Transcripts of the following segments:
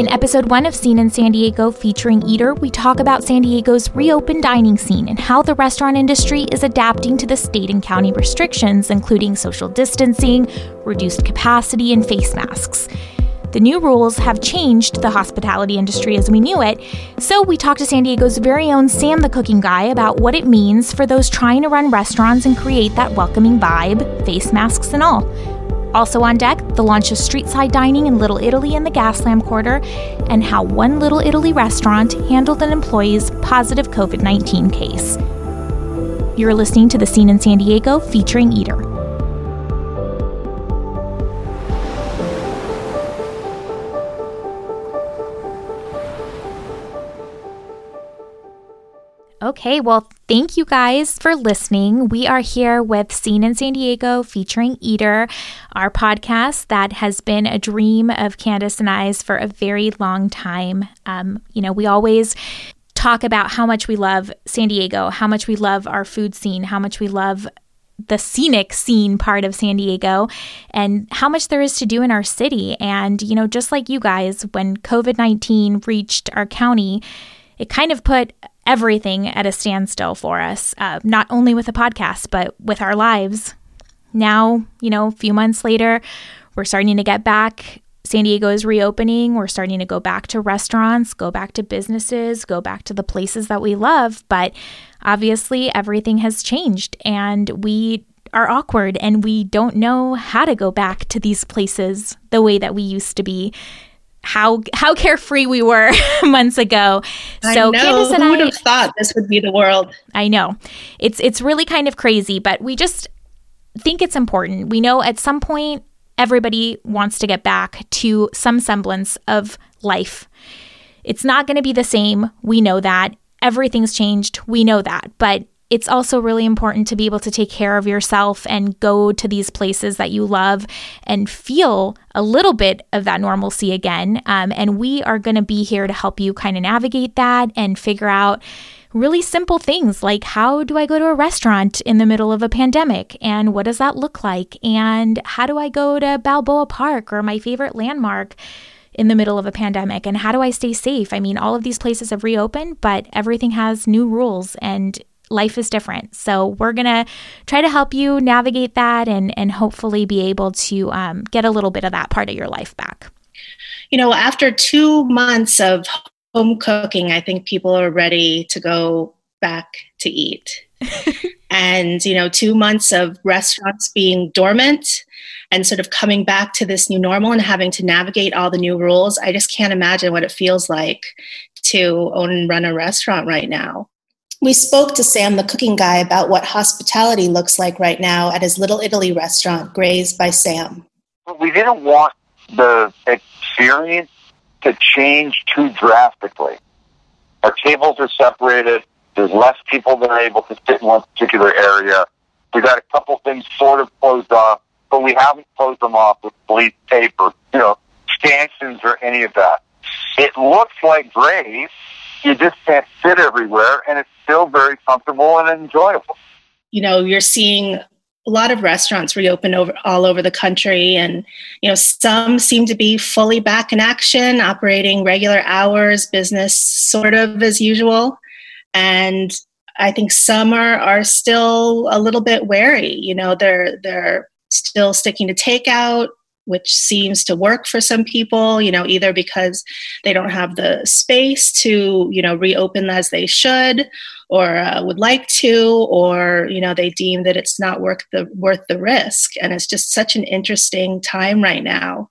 In episode one of Scene in San Diego featuring Eater, we talk about San Diego's reopened dining scene and how the restaurant industry is adapting to the state and county restrictions, including social distancing, reduced capacity, and face masks. The new rules have changed the hospitality industry as we knew it, so we talked to San Diego's very own Sam the Cooking Guy about what it means for those trying to run restaurants and create that welcoming vibe, face masks and all. Also on deck, the launch of streetside dining in Little Italy in the Gaslamp Quarter, and how one Little Italy restaurant handled an employee's positive COVID 19 case. You're listening to The Scene in San Diego featuring Eater. Okay, well, thank you guys for listening. We are here with Scene in San Diego featuring Eater, our podcast that has been a dream of Candace and I's for a very long time. Um, you know, we always talk about how much we love San Diego, how much we love our food scene, how much we love the scenic scene part of San Diego and how much there is to do in our city. And, you know, just like you guys, when COVID 19 reached our county, it kind of put everything at a standstill for us, uh, not only with the podcast, but with our lives. Now, you know, a few months later, we're starting to get back. San Diego is reopening. We're starting to go back to restaurants, go back to businesses, go back to the places that we love. But obviously, everything has changed and we are awkward and we don't know how to go back to these places the way that we used to be how how carefree we were months ago. So. Candace and Who would I, have thought this would be the world? I know. It's it's really kind of crazy, but we just think it's important. We know at some point everybody wants to get back to some semblance of life. It's not going to be the same. We know that. Everything's changed. We know that. But it's also really important to be able to take care of yourself and go to these places that you love and feel a little bit of that normalcy again. Um, and we are going to be here to help you kind of navigate that and figure out really simple things like how do I go to a restaurant in the middle of a pandemic and what does that look like? And how do I go to Balboa Park or my favorite landmark? in the middle of a pandemic and how do I stay safe? I mean, all of these places have reopened, but everything has new rules and life is different. So we're going to try to help you navigate that and, and hopefully be able to um, get a little bit of that part of your life back. You know, after two months of home cooking, I think people are ready to go back to eat. and, you know, two months of restaurants being dormant and sort of coming back to this new normal and having to navigate all the new rules. I just can't imagine what it feels like to own and run a restaurant right now. We spoke to Sam, the cooking guy, about what hospitality looks like right now at his Little Italy restaurant, Graze by Sam. We didn't want the experience to change too drastically. Our tables are separated. There's less people that are able to sit in one particular area. We got a couple things sort of closed off, but we haven't closed them off with police tape or, you know, stanchions or any of that. It looks like Grace, you just can't sit everywhere, and it's still very comfortable and enjoyable. You know, you're seeing a lot of restaurants reopen over all over the country and you know some seem to be fully back in action operating regular hours business sort of as usual and i think some are are still a little bit wary you know they're they're still sticking to takeout which seems to work for some people you know either because they don't have the space to you know reopen as they should or uh, would like to or you know they deem that it's not worth the worth the risk. And it's just such an interesting time right now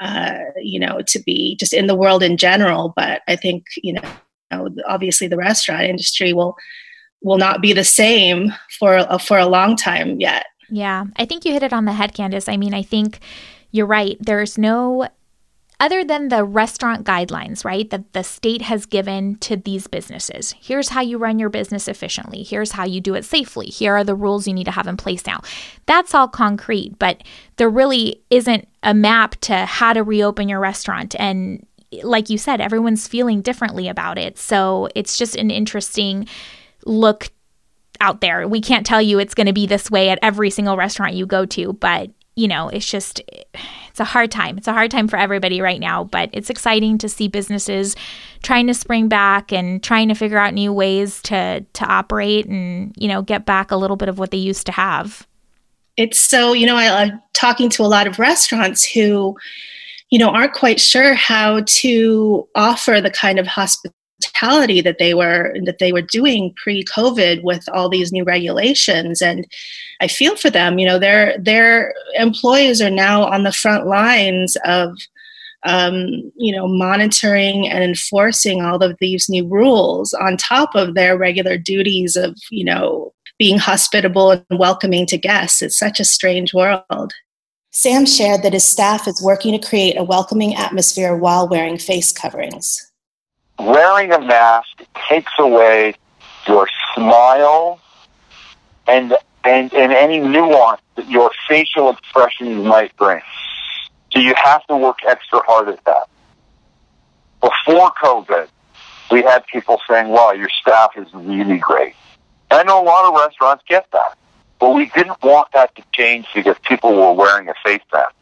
uh, you know to be just in the world in general. But i think you know obviously the restaurant industry will will not be the same for a, for a long time yet. Yeah i think you hit it on the head Candice. i mean i think you're right. There's no other than the restaurant guidelines, right, that the state has given to these businesses. Here's how you run your business efficiently. Here's how you do it safely. Here are the rules you need to have in place now. That's all concrete, but there really isn't a map to how to reopen your restaurant. And like you said, everyone's feeling differently about it. So it's just an interesting look out there. We can't tell you it's going to be this way at every single restaurant you go to, but you know, it's just it's a hard time. It's a hard time for everybody right now, but it's exciting to see businesses trying to spring back and trying to figure out new ways to to operate and, you know, get back a little bit of what they used to have. It's so, you know, I, I'm talking to a lot of restaurants who you know aren't quite sure how to offer the kind of hospitality hospitality that they were that they were doing pre-covid with all these new regulations. And i feel for them you know their their employees are now on the front lines of um, you know monitoring and enforcing all of these new rules on top of their regular duties of you know being hospitable and welcoming to guests. It's such a strange world. Sam shared that his staff is working to create a welcoming atmosphere while wearing face coverings wearing a mask takes away your smile and and, and any nuance that your facial expressions might bring. So you have to work extra hard at that. Before COVID, we had people saying, wow, your staff is really great. And I know a lot of restaurants get that. But we didn't want that to change because people were wearing a face mask.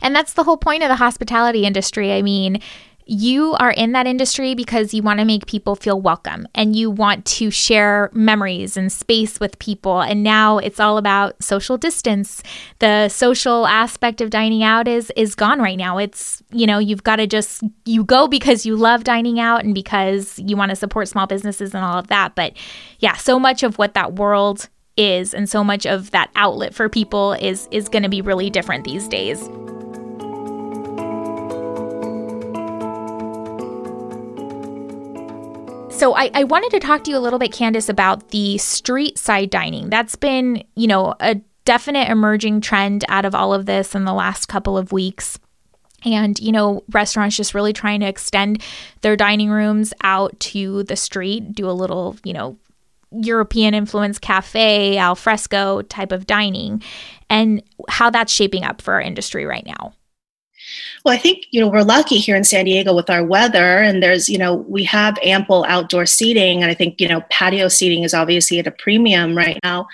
And that's the whole point of the hospitality industry. I mean, you are in that industry because you want to make people feel welcome and you want to share memories and space with people. And now it's all about social distance. The social aspect of dining out is is gone right now. It's, you know, you've got to just you go because you love dining out and because you want to support small businesses and all of that. But yeah, so much of what that world is and so much of that outlet for people is is going to be really different these days. So I, I wanted to talk to you a little bit, Candace, about the street side dining. That's been, you know, a definite emerging trend out of all of this in the last couple of weeks. And, you know, restaurants just really trying to extend their dining rooms out to the street, do a little, you know, European influence cafe, al fresco type of dining, and how that's shaping up for our industry right now. Well, I think, you know, we're lucky here in San Diego with our weather and there's, you know, we have ample outdoor seating. And I think, you know, patio seating is obviously at a premium right now.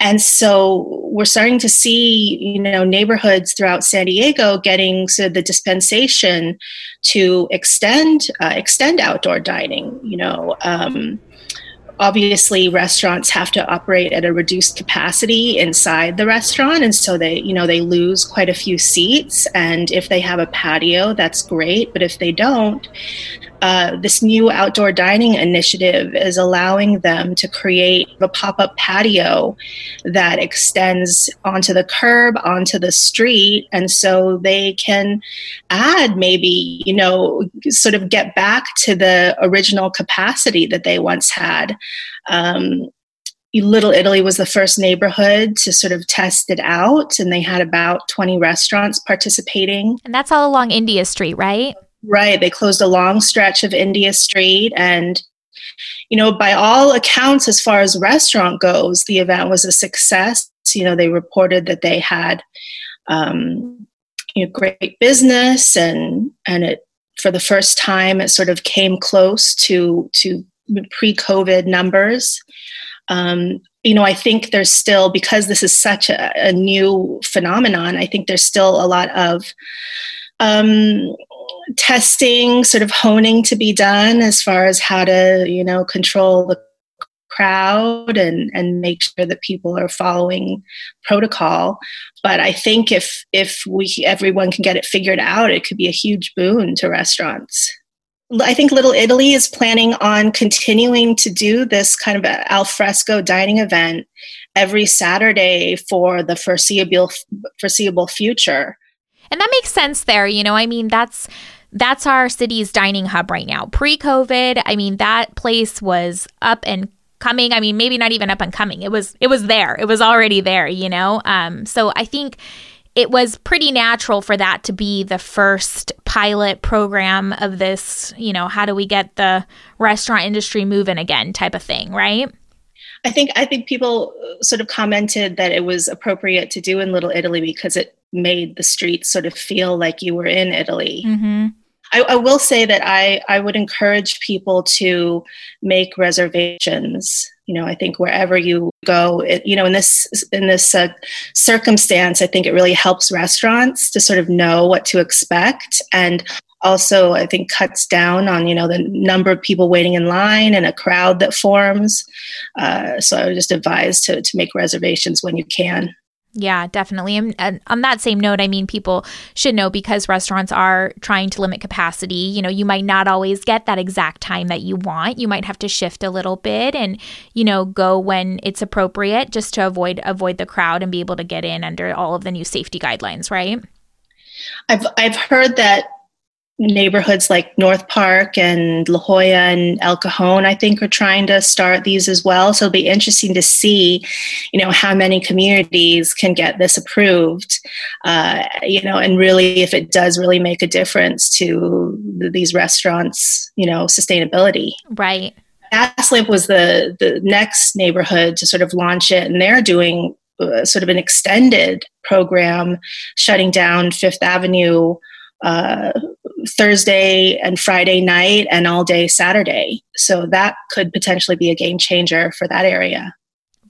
And so we're starting to see, you know, neighborhoods throughout San Diego getting so the dispensation to extend uh, extend outdoor dining. You know, um, obviously restaurants have to operate at a reduced capacity inside the restaurant and so they you know they lose quite a few seats and if they have a patio that's great but if they don't uh, this new outdoor dining initiative is allowing them to create a pop-up patio that extends onto the curb onto the street and so they can add maybe you know sort of get back to the original capacity that they once had um, Little Italy was the first neighborhood to sort of test it out, and they had about 20 restaurants participating. And that's all along India Street, right? Right. They closed a long stretch of India Street. And, you know, by all accounts, as far as restaurant goes, the event was a success. You know, they reported that they had, um, you know, great business and, and it, for the first time, it sort of came close to, to pre-COVID numbers. Um, you know, I think there's still because this is such a, a new phenomenon. I think there's still a lot of um, testing, sort of honing to be done as far as how to, you know, control the crowd and and make sure that people are following protocol but i think if if we everyone can get it figured out it could be a huge boon to restaurants I think Little Italy is planning on continuing to do this kind of alfresco dining event every Saturday for the foreseeable foreseeable future. And that makes sense there, you know. I mean, that's that's our city's dining hub right now. Pre-COVID, I mean, that place was up and coming. I mean, maybe not even up and coming. It was it was there. It was already there, you know. Um so I think it was pretty natural for that to be the first pilot program of this, you know, how do we get the restaurant industry moving again type of thing, right? I think I think people sort of commented that it was appropriate to do in Little Italy because it made the streets sort of feel like you were in Italy. Mm-hmm. I, I, will say that I, I would encourage people to make reservations. You know, I think wherever you go, it, you know, in this in this uh, circumstance, I think it really helps restaurants to sort of know what to expect, and also I think cuts down on you know the number of people waiting in line and a crowd that forms. Uh, so I would just advise to to make reservations when you can. Yeah, definitely. And, and, on that same note, I mean, people should know because restaurants are trying to limit capacity. You know, you might not always get that exact time that you want. You might have to shift a little bit and, you know, go when it's appropriate just to avoid avoid the crowd and be able to get in under all of the new safety guidelines, right? I've I've heard that neighborhoods like North Park and La Jolla and El Cajon, I think, are trying to start these as well. So it'll be interesting to see, you know, how many communities can get this approved, uh, you know, and really if it does really make a difference to these restaurants, you know, sustainability. Right. Gaslamp was the the next neighborhood to sort of launch it, and they're doing uh, sort of an extended program, shutting down Fifth Avenue uh, Thursday and Friday night and all day Saturday. So that could potentially be a game changer for that area.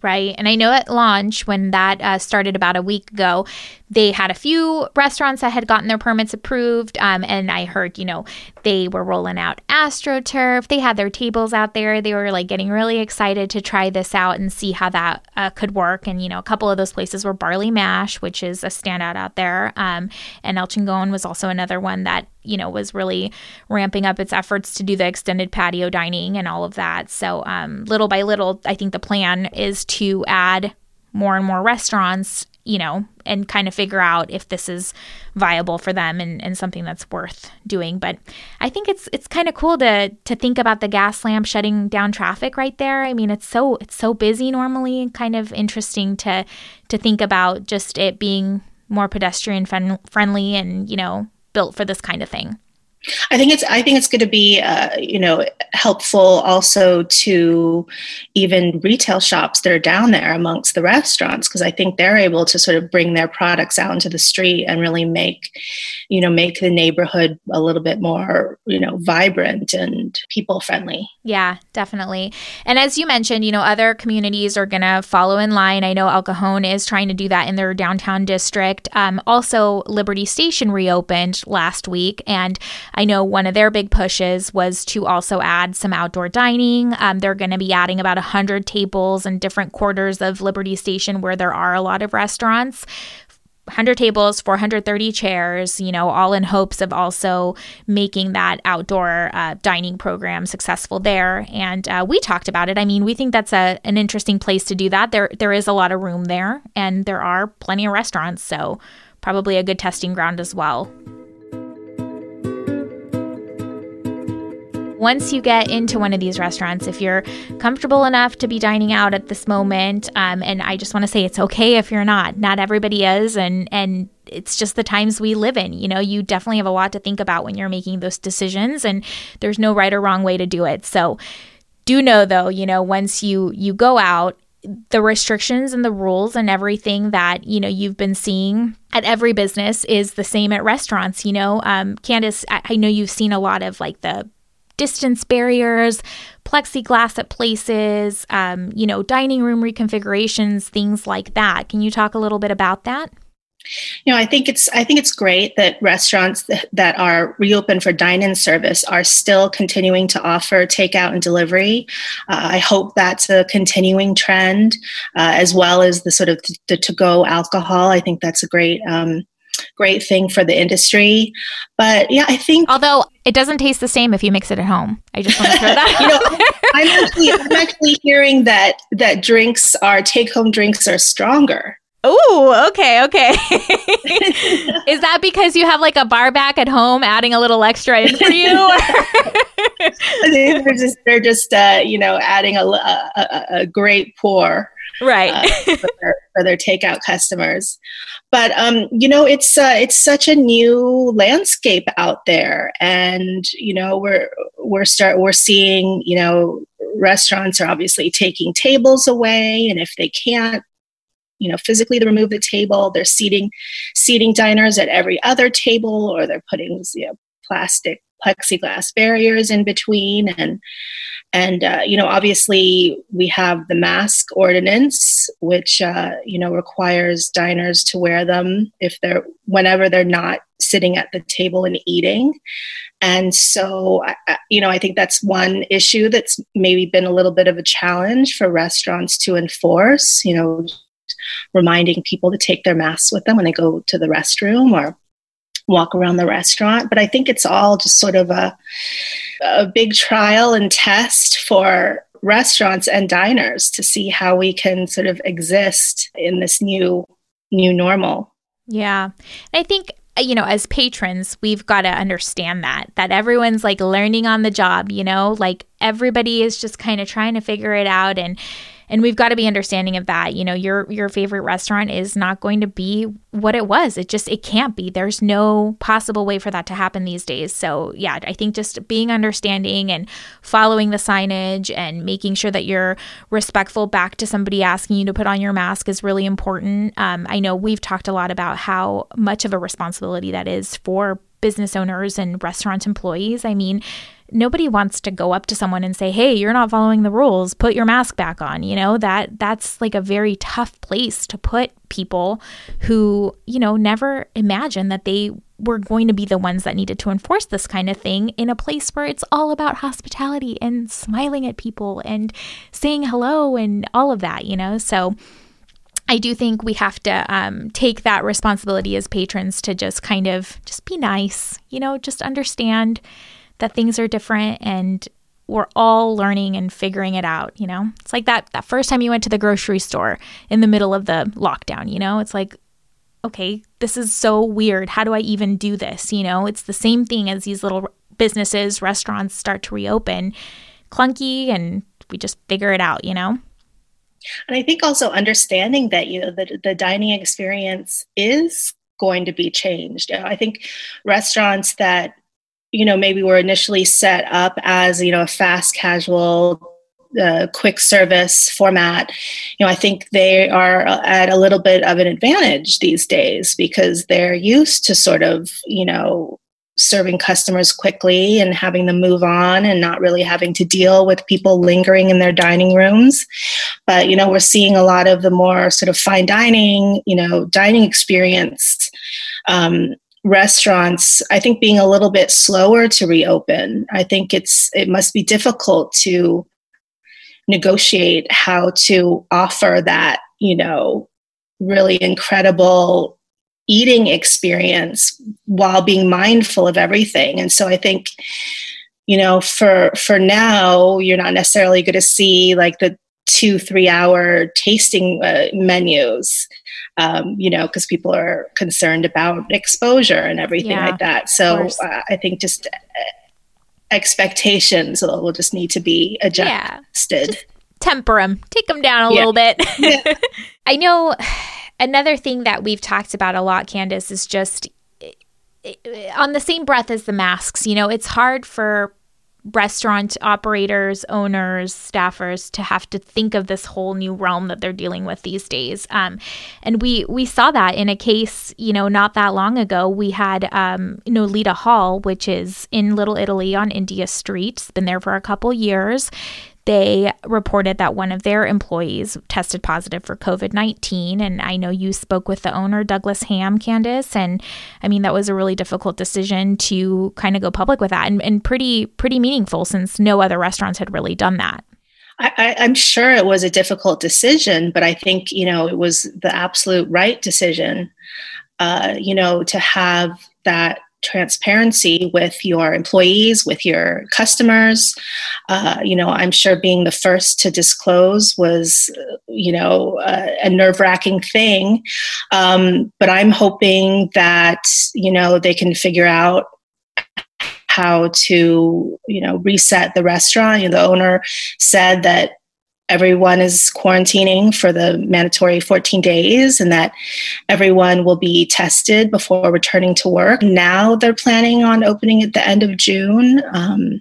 Right. And I know at launch, when that uh, started about a week ago, they had a few restaurants that had gotten their permits approved. Um, and I heard, you know, they were rolling out AstroTurf. They had their tables out there. They were like getting really excited to try this out and see how that uh, could work. And, you know, a couple of those places were Barley Mash, which is a standout out there. Um, and El Chingon was also another one that, you know, was really ramping up its efforts to do the extended patio dining and all of that. So, um, little by little, I think the plan is to add more and more restaurants you know, and kind of figure out if this is viable for them and, and something that's worth doing. But I think it's it's kind of cool to to think about the Gaslamp shutting down traffic right there. I mean, it's so it's so busy normally, kind of interesting to to think about just it being more pedestrian friendly and you know built for this kind of thing. I think it's I think it's going to be uh, you know helpful also to even retail shops that are down there amongst the restaurants because I think they're able to sort of bring their products out into the street and really make you know make the neighborhood a little bit more you know vibrant and people friendly. Yeah, definitely. And as you mentioned, you know other communities are going to follow in line. I know El Cajon is trying to do that in their downtown district. Um, also, Liberty Station reopened last week and I know one of their big pushes was to also add some outdoor dining. Um, they're going to be adding about 100 tables in different quarters of Liberty Station where there are a lot of restaurants. 100 tables, 430 chairs, you know, all in hopes of also making that outdoor uh, dining program successful there. And uh, we talked about it. I mean, we think that's a, an interesting place to do that. There, there is a lot of room there, and there are plenty of restaurants, so probably a good testing ground as well. Once you get into one of these restaurants, if you're comfortable enough to be dining out at this moment, um, and I just want to say it's okay if you're not. Not everybody is, and and it's just the times we live in. You know, you definitely have a lot to think about when you're making those decisions, and there's no right or wrong way to do it. So, do know though, you know, once you you go out the restrictions and the rules and everything that you know you've been seeing at every business is the same at restaurants you know um, candace I, I know you've seen a lot of like the distance barriers, plexiglass at places, um, you know, dining room reconfigurations, things like that. Can you talk a little bit about that? You know, I think it's I think it's great that restaurants that, that are reopened for dine-in service are still continuing to offer takeout and delivery. Uh, I hope that's a continuing trend, uh, as well as the sort of the to-go alcohol. I think that's a great um, great thing for the industry. But yeah, I think although it doesn't taste the same if you mix it at home. I just want to throw that. you know, I'm actually I'm actually hearing that that drinks are take home drinks are stronger. Oh, okay, okay. Is that because you have like a bar back at home, adding a little extra in for you? they're just they're just uh, you know adding a, a, a great pour right. uh, for, their, for, their, takeout customers. But um, you know it's uh, it's such a new landscape out there. And you know we're we're start we're seeing you know restaurants are obviously taking tables away. And if they can't you know physically to remove the table they're seating seating diners at every other table or they're putting you know plastic plexiglass barriers in between and and uh, you know obviously we have the mask ordinance which uh, you know requires diners to wear them if they're whenever they're not sitting at the table and eating. And so you know i think that's one issue that's maybe been a little bit of a challenge for restaurants to enforce you know reminding people to take their masks with them when they go to the restroom or walk around the restaurant. But I think it's all just sort of a, a big trial and test for restaurants and diners to see how we can sort of exist in this new new normal. Yeah. And I think you know, as patrons, we've got to understand that that everyone's like learning on the job, you know, like everybody is just kind of trying to figure it out and and we've got to be understanding of that you know your your favorite restaurant is not going to be what it was. It just it can't be. There's no possible way for that to happen these days. So yeah i think just being understanding and following the signage and making sure that you're respectful back to somebody asking you to put on your mask is really important. Um, i know we've talked a lot about how much of a responsibility that is for business owners and restaurant employees. I mean nobody wants to go up to someone and say, "Hey, you're not following the rules. Put your mask back on." You know, that that's like a very tough place to put people who, you know, never imagined that they were going to be the ones that needed to enforce this kind of thing in a place where it's all about hospitality and smiling at people and saying hello and all of that, you know? So I do think we have to um, take that responsibility as patrons to just kind of just be nice, you know, just understand that things are different and we're all learning and figuring it out, you know? It's like that that first time you went to the grocery store in the middle of the lockdown, you know? It's like okay, this is so weird. How do I even do this, you know? It's the same thing as these little businesses, restaurants start to reopen. Clunky and we just figure it out, you know? And I think also understanding that you know the, the dining experience is going to be changed. I think restaurants that you know maybe were initially set up as you know a fast casual uh, quick service format you know i think they are at a little bit of an advantage these days because they're used to sort of you know serving customers quickly and having them move on and not really having to deal with people lingering in their dining rooms. But you know we're seeing a lot of the more sort of fine dining you know dining experience um, restaurants i think being a little bit slower to reopen. I think it's it must be difficult to negotiate how to offer that you know really incredible eating experience while being mindful of everything. And so i think you know for for now you're not necessarily going to see like the two three hour tasting uh, menus um, you know, because people are concerned about exposure and everything yeah, like that. So uh, I think just uh, expectations will, will, just need to be adjusted. Yeah, temper them, take them down a yeah. little bit. I know another thing that we've talked about a lot, Candace, is just on the same breath as the masks. You know, it's hard for restaurant operators, owners, staffers to have to think of this whole new realm that they're dealing with these days. Um, and we we saw that in a case, you know, not that long ago. We had um, Nolita Hall, which is in Little Italy on India Street. It's been there for a couple years they reported that one of their employees tested positive for COVID 19. And I know you spoke with the owner, Douglas Ham, Candace. And I mean, that was a really difficult decision to kind of go public with that and, and pretty, pretty meaningful since no other restaurants had really done that. I, am sure it was a difficult decision, but I think, you know, it was the absolute right decision, uh, you know, to have that transparency with your employees, with your customers. Uh, you know, I'm sure being the first to disclose was, you know, a nerve wracking thing. Um, but I'm hoping that, you know, they can figure out how to you know reset the restaurant you know, the owner said that everyone is quarantining for the mandatory 14 days and that everyone will be tested before returning to work. Now they're planning on opening at the end of June. Um,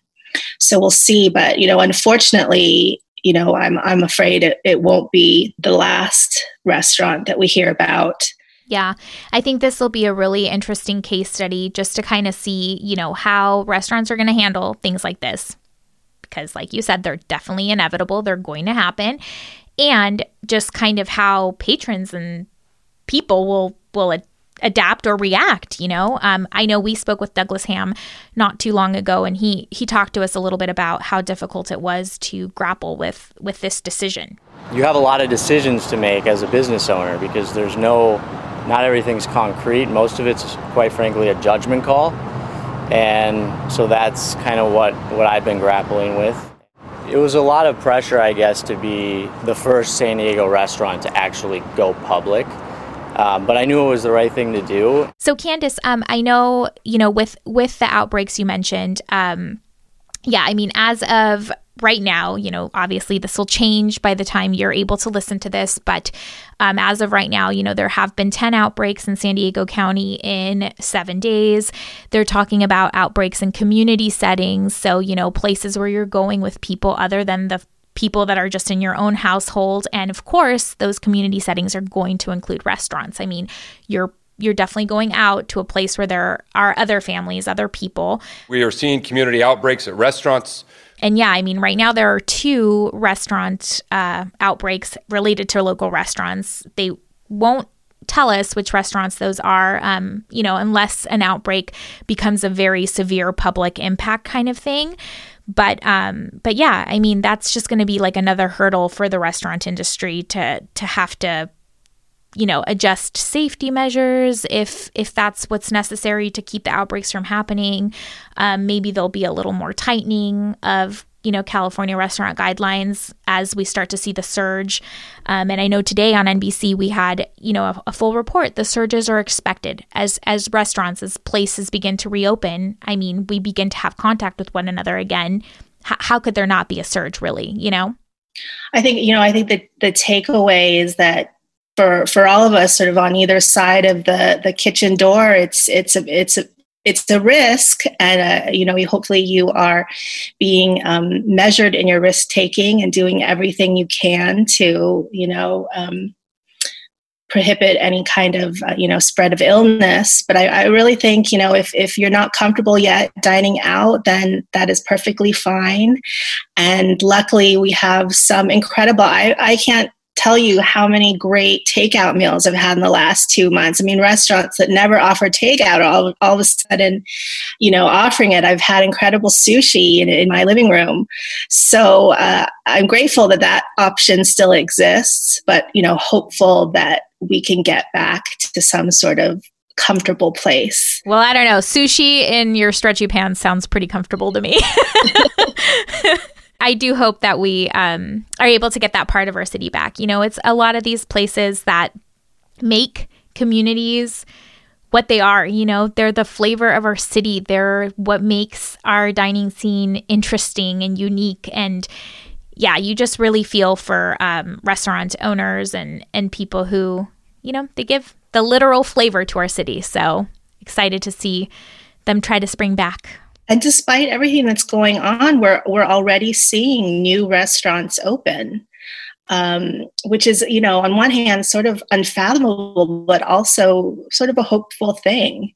so we'll see. But, you know, unfortunately, you know, I'm, I'm afraid it, it won't be the last restaurant that we hear about Yeah, I think this will be a really interesting case study just to kind of see, you know, how restaurants are going to handle things like this. Because, like you said, they're definitely inevitable, they're going to happen. And just kind of how patrons and people will will adapt or react you know? Um, i know we spoke with douglas ham not too long ago and he he talked to us a little bit about how difficult it was to grapple with with this decision. You have a lot of decisions to make as a business owner because there's no not everything's concrete. Most of it's quite frankly a judgment call and so that's kind of what what i've been grappling with it was a lot of pressure i guess to be the first san diego restaurant to actually go public um, but I knew it was the right thing to do. So, Candace, um, I know you know with with the outbreaks you mentioned. Um, yeah, I mean, as of right now, you know, obviously this will change by the time you're able to listen to this, but um, as of right now, you know, there have been 10 outbreaks in San Diego County in seven days. They're talking about outbreaks in community settings. So, you know, places where you're going with people other than the people that are just in your own household. And of course, those community settings are going to include restaurants. I mean, you're you're definitely going out to a place where there are other families, other people. We are seeing community outbreaks at restaurants. And yeah, I mean, right now there are two restaurant uh, outbreaks related to local restaurants. They won't tell us which restaurants those are, um, you know, unless an outbreak becomes a very severe public impact kind of thing but um but yeah i mean that's just going to be like another hurdle for the restaurant industry to to have to you know adjust safety measures if if that's what's necessary to keep the outbreaks from happening um, maybe there'll be a little more tightening of you know California restaurant guidelines as we start to see the surge. Um, and I know today on NBC we had you know a, a, full report. The surges are expected as as restaurants as places begin to reopen. I mean, we begin to have contact with one another again. H- how could there not be a surge? Really, you know. I think you know. I think that the takeaway is that for for all of us sort of on either side of the the kitchen door it's it's a it's a it's a risk and uh, you know hopefully you are being um, measured in your risk taking and doing everything you can to you know um, prohibit any kind of uh, you know spread of illness. But I, I, really think you know if, if you're not comfortable yet dining out then that is perfectly fine. And luckily we have some incredible i, I can't tell you how many great takeout meals I've had in the last two months. I mean, restaurants that never offer takeout all, all of a sudden, you know, offering it. I've had incredible sushi in, in my living room. So uh, I'm grateful that that option still exists, but, you know, hopeful that we can get back to some sort of comfortable place. Well, I don't know. Sushi in your stretchy pants sounds pretty comfortable to me. I do hope that we um, are able to get that part of our city back. You know, it's a lot of these places that make communities what they are. You know, they're the flavor of our city. They're what makes our dining scene interesting and unique. And yeah, you just really feel for um, restaurant owners and and people who, you know, they give the literal flavor to our city. So excited to see them try to spring back and despite everything that's going on, we're we're already seeing new restaurants open, um, which is you know on one hand sort of unfathomable, but also sort of a hopeful thing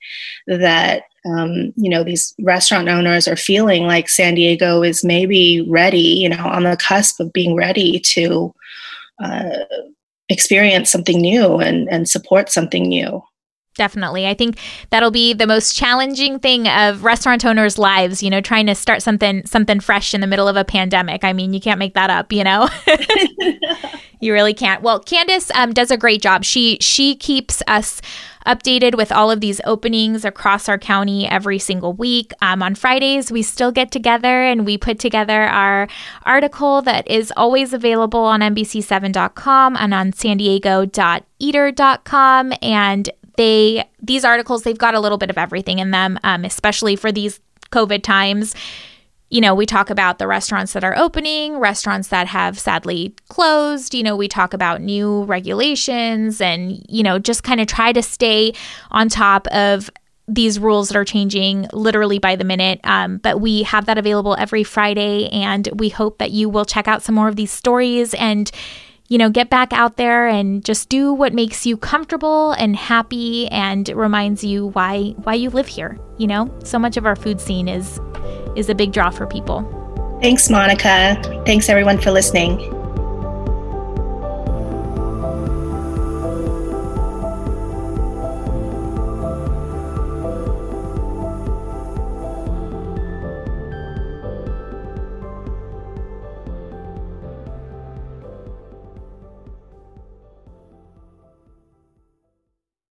that um, you know these restaurant owners are feeling like San Diego is maybe ready, you know, on the cusp of being ready to. Uh, experience something new and, and support something new. Definitely. I think that'll be the most challenging thing of restaurant owners' lives, you know, trying to start something something fresh in the middle of a pandemic. I mean, you can't make that up, you know. you really can't. Well, Candace um, does a great job. She she keeps us updated with all of these openings across our county every single week. Um, on Fridays, we still get together and we put together our article that is always available on NBC7.com and on san diego.eater.com. And they these articles they've got a little bit of everything in them, um, especially for these COVID times. You know, we talk about the restaurants that are opening, restaurants that have sadly closed. You know, we talk about new regulations and, you know, just kind of try to stay on top of these rules that are changing literally by the minute. Um, but we have that available every Friday, and we hope that you will check out some more of these stories and you know, get back out there and just do what makes you comfortable and happy and reminds you why why you live here. You know, so much of our food scene is is a big draw for people. Thanks, Monica. Thanks everyone for listening.